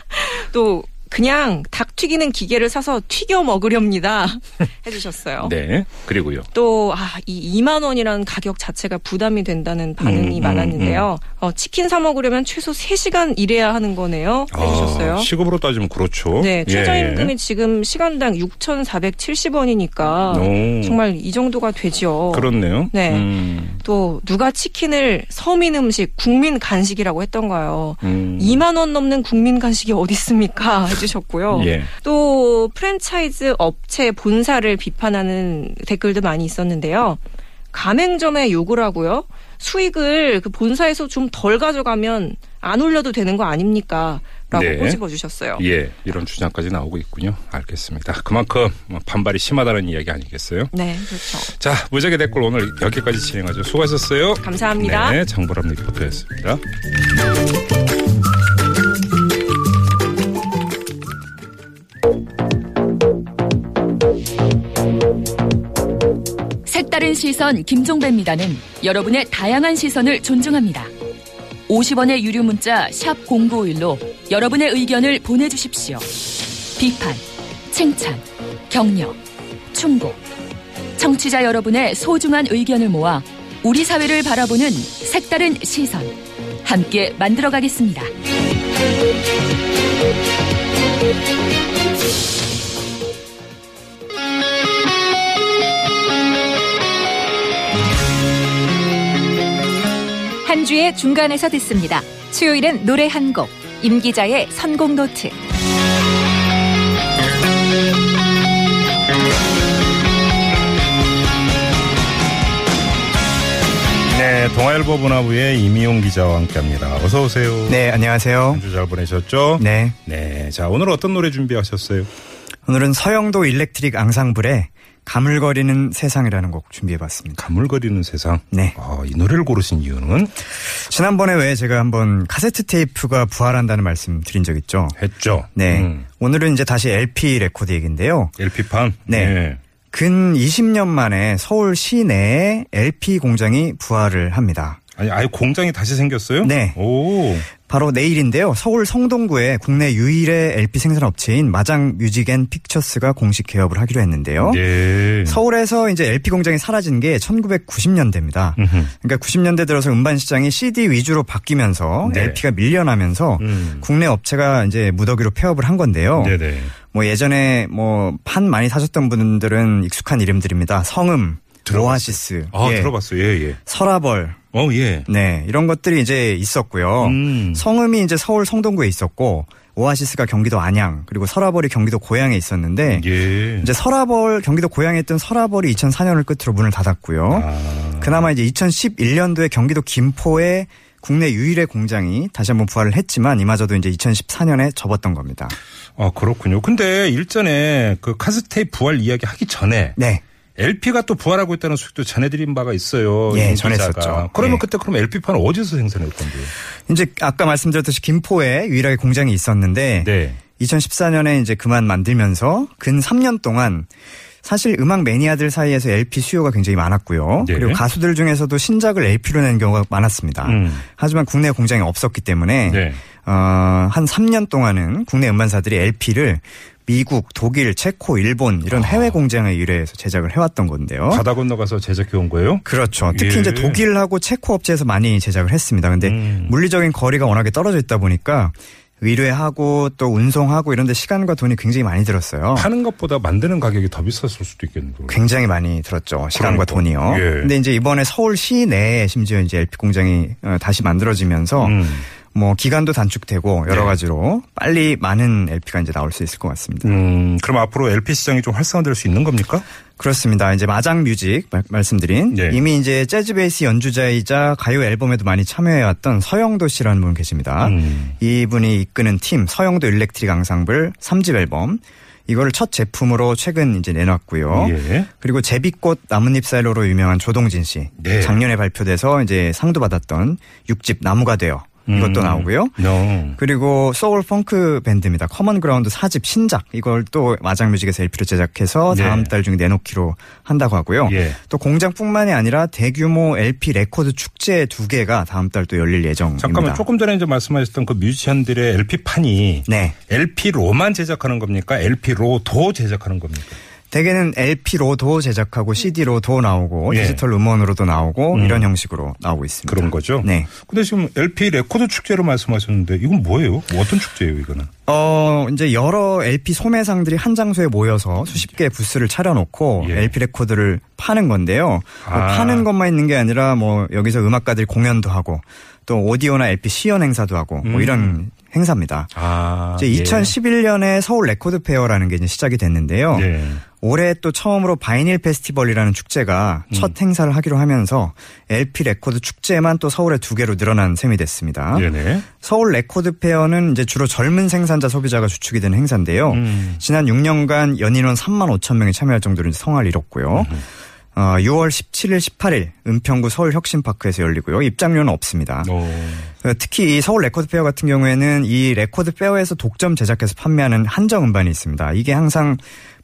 또 그냥 닭 튀기는 기계를 사서 튀겨 먹으렵니다. 해주셨어요. 네. 그리고요. 또, 아, 이 2만 원이라는 가격 자체가 부담이 된다는 반응이 음, 음, 많았는데요. 어, 치킨 사 먹으려면 최소 3시간 일해야 하는 거네요. 해주셨어요. 아, 시급으로 따지면 그렇죠. 네, 예, 최저임금이 지금 시간당 6,470원이니까 오. 정말 이 정도가 되죠. 그렇네요. 네. 음, 또 누가 치킨을 서민 음식, 국민 간식이라고 했던가요? 음. 2만 원 넘는 국민 간식이 어디 있습니까? 해주셨고요. 예. 또 프랜차이즈 업체 본사를 비판하는 댓글도 많이 있었는데요. 가맹점의 요구를 하고요. 수익을 그 본사에서 좀 덜 가져가면 안 올려도 되는 거 아닙니까? 라고 네. 꼬집어 주셨어요. 예. 이런 주장까지 나오고 있군요. 알겠습니다. 그만큼 뭐 반발이 심하다는 이야기 아니겠어요? 네, 그렇죠. 자, 무적의 댓글 오늘 여기까지 진행하죠. 수고하셨어요. 감사합니다. 네, 장보람 리포터였습니다. 다른 시선 김종배입니다는 여러분의 다양한 시선을 존중합니다. 50원의 유료 문자 샵 0951로 여러분의 의견을 보내주십시오. 비판, 칭찬, 격려, 충고. 청취자 여러분의 소중한 의견을 모아 우리 사회를 바라보는 색다른 시선. 함께 만들어가겠습니다. 한 주의 중간에서 듣습니다. 수요일은 노래 한 곡, 임 기자의 선곡 노트. 네, 동아일보 문화부의 임희윤 기자와 함께합니다. 어서 오세요. 네, 안녕하세요. 한 주 잘 보내셨죠? 네. 네, 자 오늘 어떤 노래 준비하셨어요? 오늘은 서영도 일렉트릭 앙상블의 가물거리는 세상이라는 곡 준비해봤습니다. 가물거리는 세상. 네. 아, 이 노래를 고르신 이유는 지난번에 왜 제가 한번 카세트 테이프가 부활한다는 말씀 드린 적 있죠? 했죠. 네. 음, 오늘은 이제 다시 LP 레코드 얘기인데요. LP판. 네. 근 20년 만에 서울 시내에 LP 공장이 부활을 합니다. 아니, 아예 공장이 다시 생겼어요? 네. 오. 바로 내일인데요. 서울 성동구에 국내 유일의 LP 생산 업체인 마장 뮤직 앤 픽처스가 공식 개업을 하기로 했는데요. 네. 서울에서 이제 LP 공장이 사라진 게 1990년대입니다. 그러니까 90년대 들어서 음반 시장이 CD 위주로 바뀌면서 네. LP가 밀려나면서 음. 국내 업체가 이제 무더기로 폐업을 한 건데요. 네네. 뭐 예전에 뭐 판 많이 사셨던 분들은 익숙한 이름들입니다. 성음, 들어봤어요. 오아시스, 아, 예, 들어봤어요. 예, 예. 서라벌, 어, 예. 네 이런 것들이 이제 있었고요. 음. 성음이 이제 서울 성동구에 있었고 오아시스가 경기도 안양 그리고 서라벌이 경기도 고양에 있었는데 예. 이제 서라벌 경기도 고양에 있던 서라벌이 2004년을 끝으로 문을 닫았고요. 아. 그나마 이제 2011년도에 경기도 김포에 국내 유일의 공장이 다시 한번 부활을 했지만 이마저도 이제 2014년에 접었던 겁니다. 아, 그렇군요. 근데 일전에 그 카스테이 부활 이야기 하기 전에 네. LP가 또 부활하고 있다는 소식도 전해드린 바가 있어요. 예. 전했었죠. 그러면 예. 그때 그럼 LP판 어디서 생산할 건데요? 이제 아까 말씀드렸듯이 김포에 유일하게 공장이 있었는데 네. 2014년에 이제 그만 만들면서 근 3년 동안 사실 음악 매니아들 사이에서 LP 수요가 굉장히 많았고요. 네. 그리고 가수들 중에서도 신작을 LP로 낸 경우가 많았습니다. 음. 하지만 국내 공장이 없었기 때문에 네. 어, 한 3년 동안은 국내 음반사들이 LP를 미국, 독일, 체코, 일본 이런 해외 공장에 의뢰해서 제작을 해왔던 건데요. 바다 건너가서 제작해 온 거예요? 그렇죠. 특히 예. 이제 독일하고 체코 업체에서 많이 제작을 했습니다. 근데 음. 물리적인 거리가 워낙에 떨어져 있다 보니까 의뢰하고 또 운송하고 이런데 시간과 돈이 굉장히 많이 들었어요. 파는 것보다 만드는 가격이 더 비쌌을 수도 있겠는데. 굉장히 많이 들었죠. 시간과 그러니까. 돈이요. 예. 근데 이제 이번에 서울 시내에 심지어 이제 LP 공장이 어, 다시 만들어지면서 음. 뭐 기간도 단축되고 여러 네. 가지로 빨리 많은 LP가 이제 나올 수 있을 것 같습니다. 음, 그럼 앞으로 LP 시장이 좀 활성화될 수 있는 겁니까? 그렇습니다. 이제 마장 뮤직 말- 말씀드린 네. 이미 이제 재즈 베이스 연주자이자 가요 앨범에도 많이 참여해왔던 서영도 씨라는 분 계십니다. 음. 이분이 이끄는 팀 서영도 일렉트릭 앙상블 3집 앨범 이거를 첫 제품으로 최근 이제 내놨고요. 예. 그리고 제비꽃 나뭇잎 사이로로 유명한 조동진 씨 네. 작년에 발표돼서 이제 상도 받았던 6집 나무가 되어 이것도 음. 나오고요. 어. 그리고 소울 펑크 밴드입니다. 커먼 그라운드 4집 신작 이걸 또 마장 뮤직에서 LP로 제작해서 네. 다음 달 중에 내놓기로 한다고 하고요. 예. 또 공장뿐만이 아니라 대규모 LP 레코드 축제 두 개가 다음 달 또 열릴 예정입니다. 잠깐만 조금 전에 이제 말씀하셨던 그 뮤지션들의 LP판이 네. LP로만 제작하는 겁니까? LP로도 제작하는 겁니까? 대개는 LP로도 제작하고 CD로도 나오고 예. 디지털 음원으로도 나오고 음. 이런 형식으로 나오고 있습니다. 그런 거죠? 네. 근데 지금 LP 레코드 축제로 말씀하셨는데 이건 뭐예요? 뭐 어떤 축제예요, 이거는? 어, 이제 여러 LP 소매상들이 한 장소에 모여서 수십 개의 부스를 차려놓고 예. LP 레코드를 파는 건데요. 뭐 아. 파는 것만 있는 게 아니라 뭐 여기서 음악가들이 공연도 하고 또 오디오나 LP 시연 행사도 하고 뭐 음. 이런 행사입니다. 아. 이제 2011년에 서울 레코드 페어라는 게 이제 시작이 됐는데요. 예. 올해 또 처음으로 바이닐 페스티벌이라는 축제가 음. 첫 행사를 하기로 하면서 LP 레코드 축제만 또 서울에 두 개로 늘어난 셈이 됐습니다. 네네. 서울 레코드 페어는 이제 주로 젊은 생산자 소비자가 주축이 되는 행사인데요. 음. 지난 6년간 연인원 3만 5천 명이 참여할 정도로 성황을 이뤘고요. 어, 6월 17일, 18일 은평구 서울 혁신파크에서 열리고요. 입장료는 없습니다. 어. 어, 특히 이 서울 레코드 페어 같은 경우에는 이 레코드 페어에서 독점 제작해서 판매하는 한정 음반이 있습니다. 이게 항상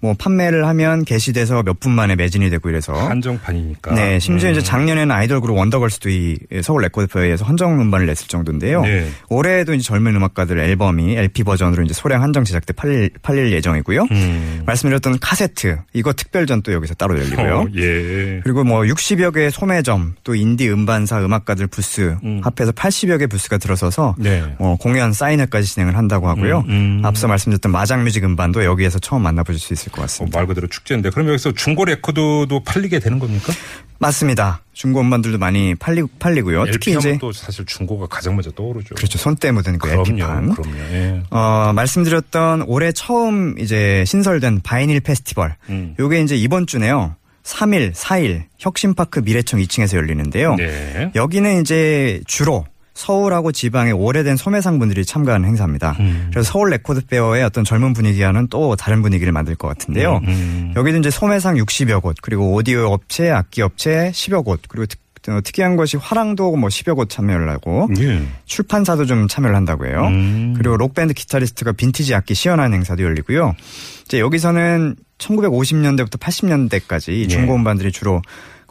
뭐 판매를 하면 개시돼서 몇 분 만에 매진이 되고 이래서 한정판이니까. 네, 심지어 음. 이제 작년에는 아이돌 그룹 원더걸스도 이 서울 레코드 페어에서 한정 음반을 냈을 정도인데요. 네. 올해에도 이제 젊은 음악가들 앨범이 LP 버전으로 이제 소량 한정 제작돼 팔릴, 팔릴 예정이고요. 음. 말씀드렸던 카세트 이거 특별전 또 여기서 따로 열리고요. 어, 예. 그리고 뭐 60여 개의 소매점 또 인디 음반사 음악가들 부스 음. 합해서 80여 개 부스가 들어서서 네. 어, 공연 사인회까지 진행을 한다고 하고요. 음, 음. 앞서 말씀드렸던 마장뮤직 음반도 여기에서 처음 만나보실 수 있을 것 어, 같습니다. 말 그대로 축제인데 그럼 여기서 중고 레코드도 팔리게 되는 겁니까? 맞습니다. 중고 음반들도 많이 팔리, 팔리고요. 특히 LP 이제 또 사실 중고가 가장 먼저 떠오르죠. 그렇죠. 손때 묻은 그. 그럼요. 그럼요. 예. 어, 말씀드렸던 올해 처음 이제 신설된 바이닐 페스티벌. 음. 요게 이제 이번 주네요. 3일, 4일 혁신파크 미래청 2층에서 열리는데요. 네. 여기는 이제 주로 서울하고 지방의 오래된 소매상 분들이 참가하는 행사입니다. 음. 그래서 서울 레코드 페어의 어떤 젊은 분위기와는 또 다른 분위기를 만들 것 같은데요. 음. 여기도 이제 소매상 60여 곳, 그리고 오디오 업체, 악기 업체 10여 곳, 그리고 특, 어, 특이한 것이 화랑도 뭐 10여 곳 참여를 하고 예. 출판사도 좀 참여를 한다고 해요. 음. 그리고 록밴드 기타리스트가 빈티지 악기 시연하는 행사도 열리고요. 이제 여기서는 1950년대부터 80년대까지 예. 중고음반들이 주로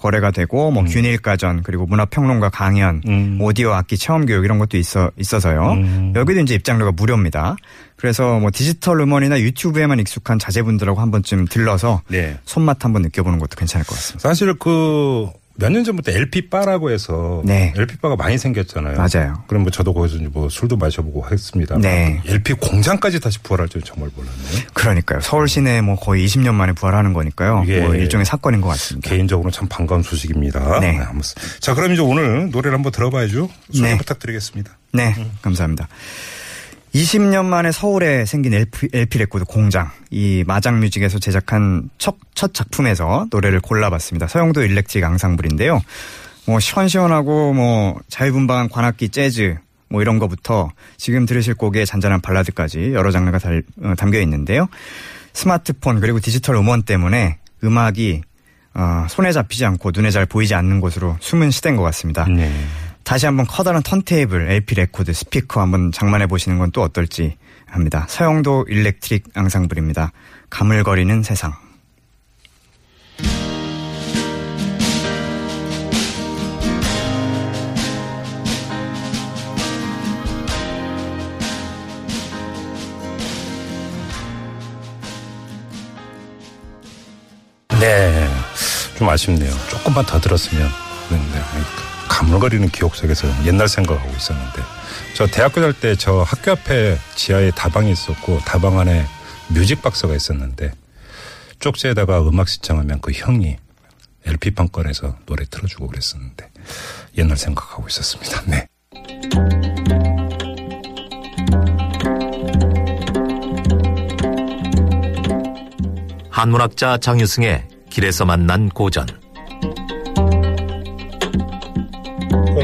거래가 되고 뭐 균일 가전 그리고 문화 평론가 강연, 음. 오디오 악기 체험 교육 이런 것도 있어 있어서요. 음. 여기도 이제 입장료가 무료입니다. 그래서 뭐 디지털 음원이나 유튜브에만 익숙한 자제분들하고 한 번쯤 들러서 네. 손맛 한번 느껴보는 것도 괜찮을 것 같습니다. 사실 그 몇 년 전부터 LP 바라고 해서 네. LP 바가 많이 생겼잖아요. 맞아요. 그럼 뭐 저도 거기서 뭐 술도 마셔보고 했습니다. 네. LP 공장까지 다시 부활할 줄은 정말 몰랐네요. 그러니까요. 서울 시내 뭐 거의 20년 만에 부활하는 거니까요. 예. 뭐 일종의 사건인 것 같습니다. 개인적으로 참 반가운 소식입니다. 네. 아무튼. 자, 그럼 이제 오늘 노래를 한번 들어봐야죠. 소개 네. 부탁드리겠습니다. 네, 감사합니다. 20년 만에 서울에 생긴 LP, LP 레코드 공장, 이 마장뮤직에서 제작한 첫, 첫 작품에서 노래를 골라봤습니다. 서영도 일렉트릭 앙상블인데요. 뭐 시원시원하고 뭐 자유분방한 관악기 재즈 뭐 이런 거부터 지금 들으실 곡의 잔잔한 발라드까지 여러 장르가 달- 어, 담겨 있는데요. 스마트폰 그리고 디지털 음원 때문에 음악이 어, 손에 잡히지 않고 눈에 잘 보이지 않는 곳으로 숨은 시대인 것 같습니다. 네. 다시 한번 커다란 턴테이블, LP 레코드, 스피커 한번 장만해 보시는 건 또 어떨지 합니다. 서영도 일렉트릭 앙상블입니다. 가물거리는 세상. 네. 좀 아쉽네요. 조금만 더 들었으면. 네, 네. 가물거리는 기억 속에서 옛날 생각하고 있었는데. 저 대학교 다닐 때 저 학교 앞에 지하에 다방이 있었고 다방 안에 뮤직 박스가 있었는데 쪽지에다가 음악 신청하면 그 형이 LP판 꺼내서 노래 틀어주고 그랬었는데 옛날 생각하고 있었습니다. 네. 한문학자 장유승의 길에서 만난 고전.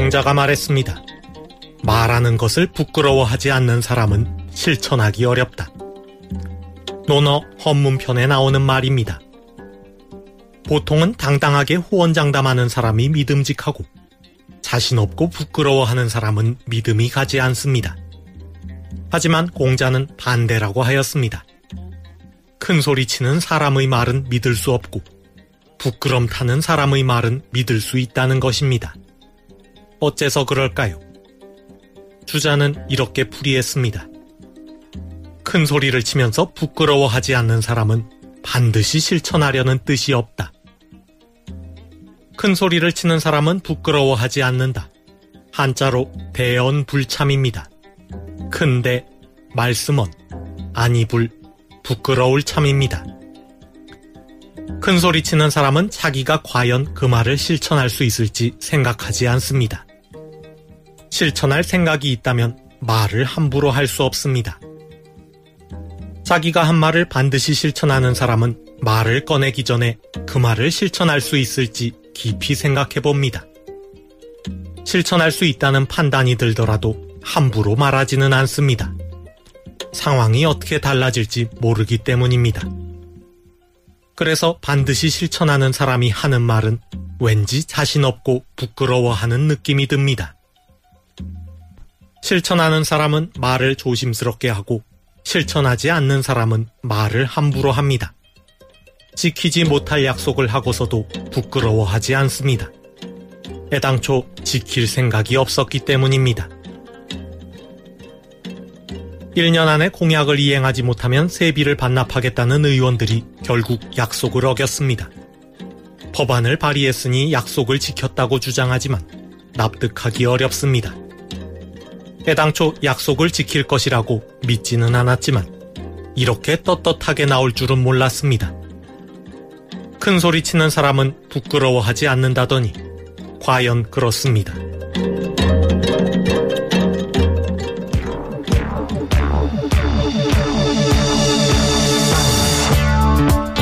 공자가 말했습니다. 말하는 것을 부끄러워하지 않는 사람은 실천하기 어렵다. 논어 헌문편에 나오는 말입니다. 보통은 당당하게 호언장담하는 사람이 믿음직하고 자신 없고 부끄러워하는 사람은 믿음이 가지 않습니다. 하지만 공자는 반대라고 하였습니다. 큰 소리 치는 사람의 말은 믿을 수 없고 부끄럼 타는 사람의 말은 믿을 수 있다는 것입니다. 어째서 그럴까요? 주자는 이렇게 풀이했습니다. 큰 소리를 치면서 부끄러워하지 않는 사람은 반드시 실천하려는 뜻이 없다. 큰 소리를 치는 사람은 부끄러워하지 않는다. 한자로 대언불참입니다. 큰데 말씀언 아니불 부끄러울 참입니다. 큰 소리 치는 사람은 자기가 과연 그 말을 실천할 수 있을지 생각하지 않습니다. 실천할 생각이 있다면 말을 함부로 할 수 없습니다. 자기가 한 말을 반드시 실천하는 사람은 말을 꺼내기 전에 그 말을 실천할 수 있을지 깊이 생각해 봅니다. 실천할 수 있다는 판단이 들더라도 함부로 말하지는 않습니다. 상황이 어떻게 달라질지 모르기 때문입니다. 그래서 반드시 실천하는 사람이 하는 말은 왠지 자신 없고 부끄러워하는 느낌이 듭니다. 실천하는 사람은 말을 조심스럽게 하고 실천하지 않는 사람은 말을 함부로 합니다. 지키지 못할 약속을 하고서도 부끄러워하지 않습니다. 애당초 지킬 생각이 없었기 때문입니다. 1년 안에 공약을 이행하지 못하면 세비를 반납하겠다는 의원들이 결국 약속을 어겼습니다. 법안을 발의했으니 약속을 지켰다고 주장하지만 납득하기 어렵습니다. 애당초 약속을 지킬 것이라고 믿지는 않았지만 이렇게 떳떳하게 나올 줄은 몰랐습니다. 큰 소리 치는 사람은 부끄러워하지 않는다더니 과연 그렇습니다.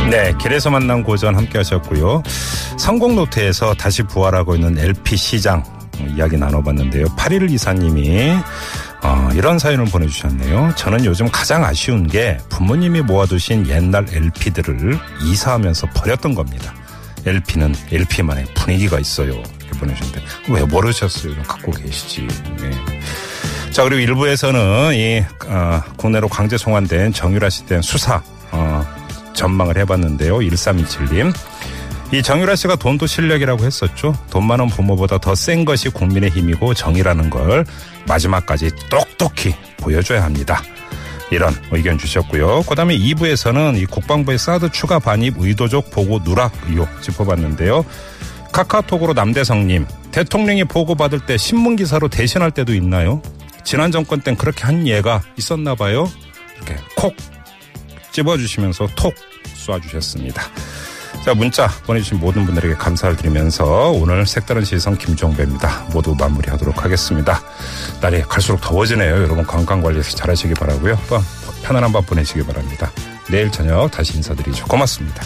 네, 길에서 만난 고전 함께 하셨고요. 성공 노트에서 다시 부활하고 있는 LP 시장 이야기 나눠봤는데요. 8일 이사님이 어, 이런 사연을 보내주셨네요. 저는 요즘 가장 아쉬운 게 부모님이 모아두신 옛날 LP들을 이사하면서 버렸던 겁니다. LP는 LP만의 분위기가 있어요. 이렇게 보내주셨는데 왜 모르셨어요? 좀 갖고 계시지. 네. 자 그리고 일부에서는 이 어, 국내로 강제 송환된 정유라 대한 수사 어, 전망을 해봤는데요. 1327님. 이 정유라 씨가 돈도 실력이라고 했었죠. 돈 많은 부모보다 더 센 것이 국민의 힘이고 정의라는 걸 마지막까지 똑똑히 보여줘야 합니다. 이런 의견 주셨고요. 그 다음에 2부에서는 이 국방부의 사드 추가 반입 의도적 보고 누락 의혹 짚어봤는데요. 카카오톡으로 남대성님, 대통령이 보고받을 때 신문기사로 대신할 때도 있나요? 지난 정권 땐 그렇게 한 예가 있었나 봐요. 이렇게 콕 집어주시면서 톡 쏴주셨습니다. 자, 문자 보내주신 모든 분들에게 감사를 드리면서 오늘 색다른 시선 김종배입니다. 모두 마무리하도록 하겠습니다. 날이 갈수록 더워지네요. 여러분 건강 관리 잘 하시기 바라고요. 또 편안한 밤 보내시기 바랍니다. 내일 저녁 다시 인사드리죠. 고맙습니다.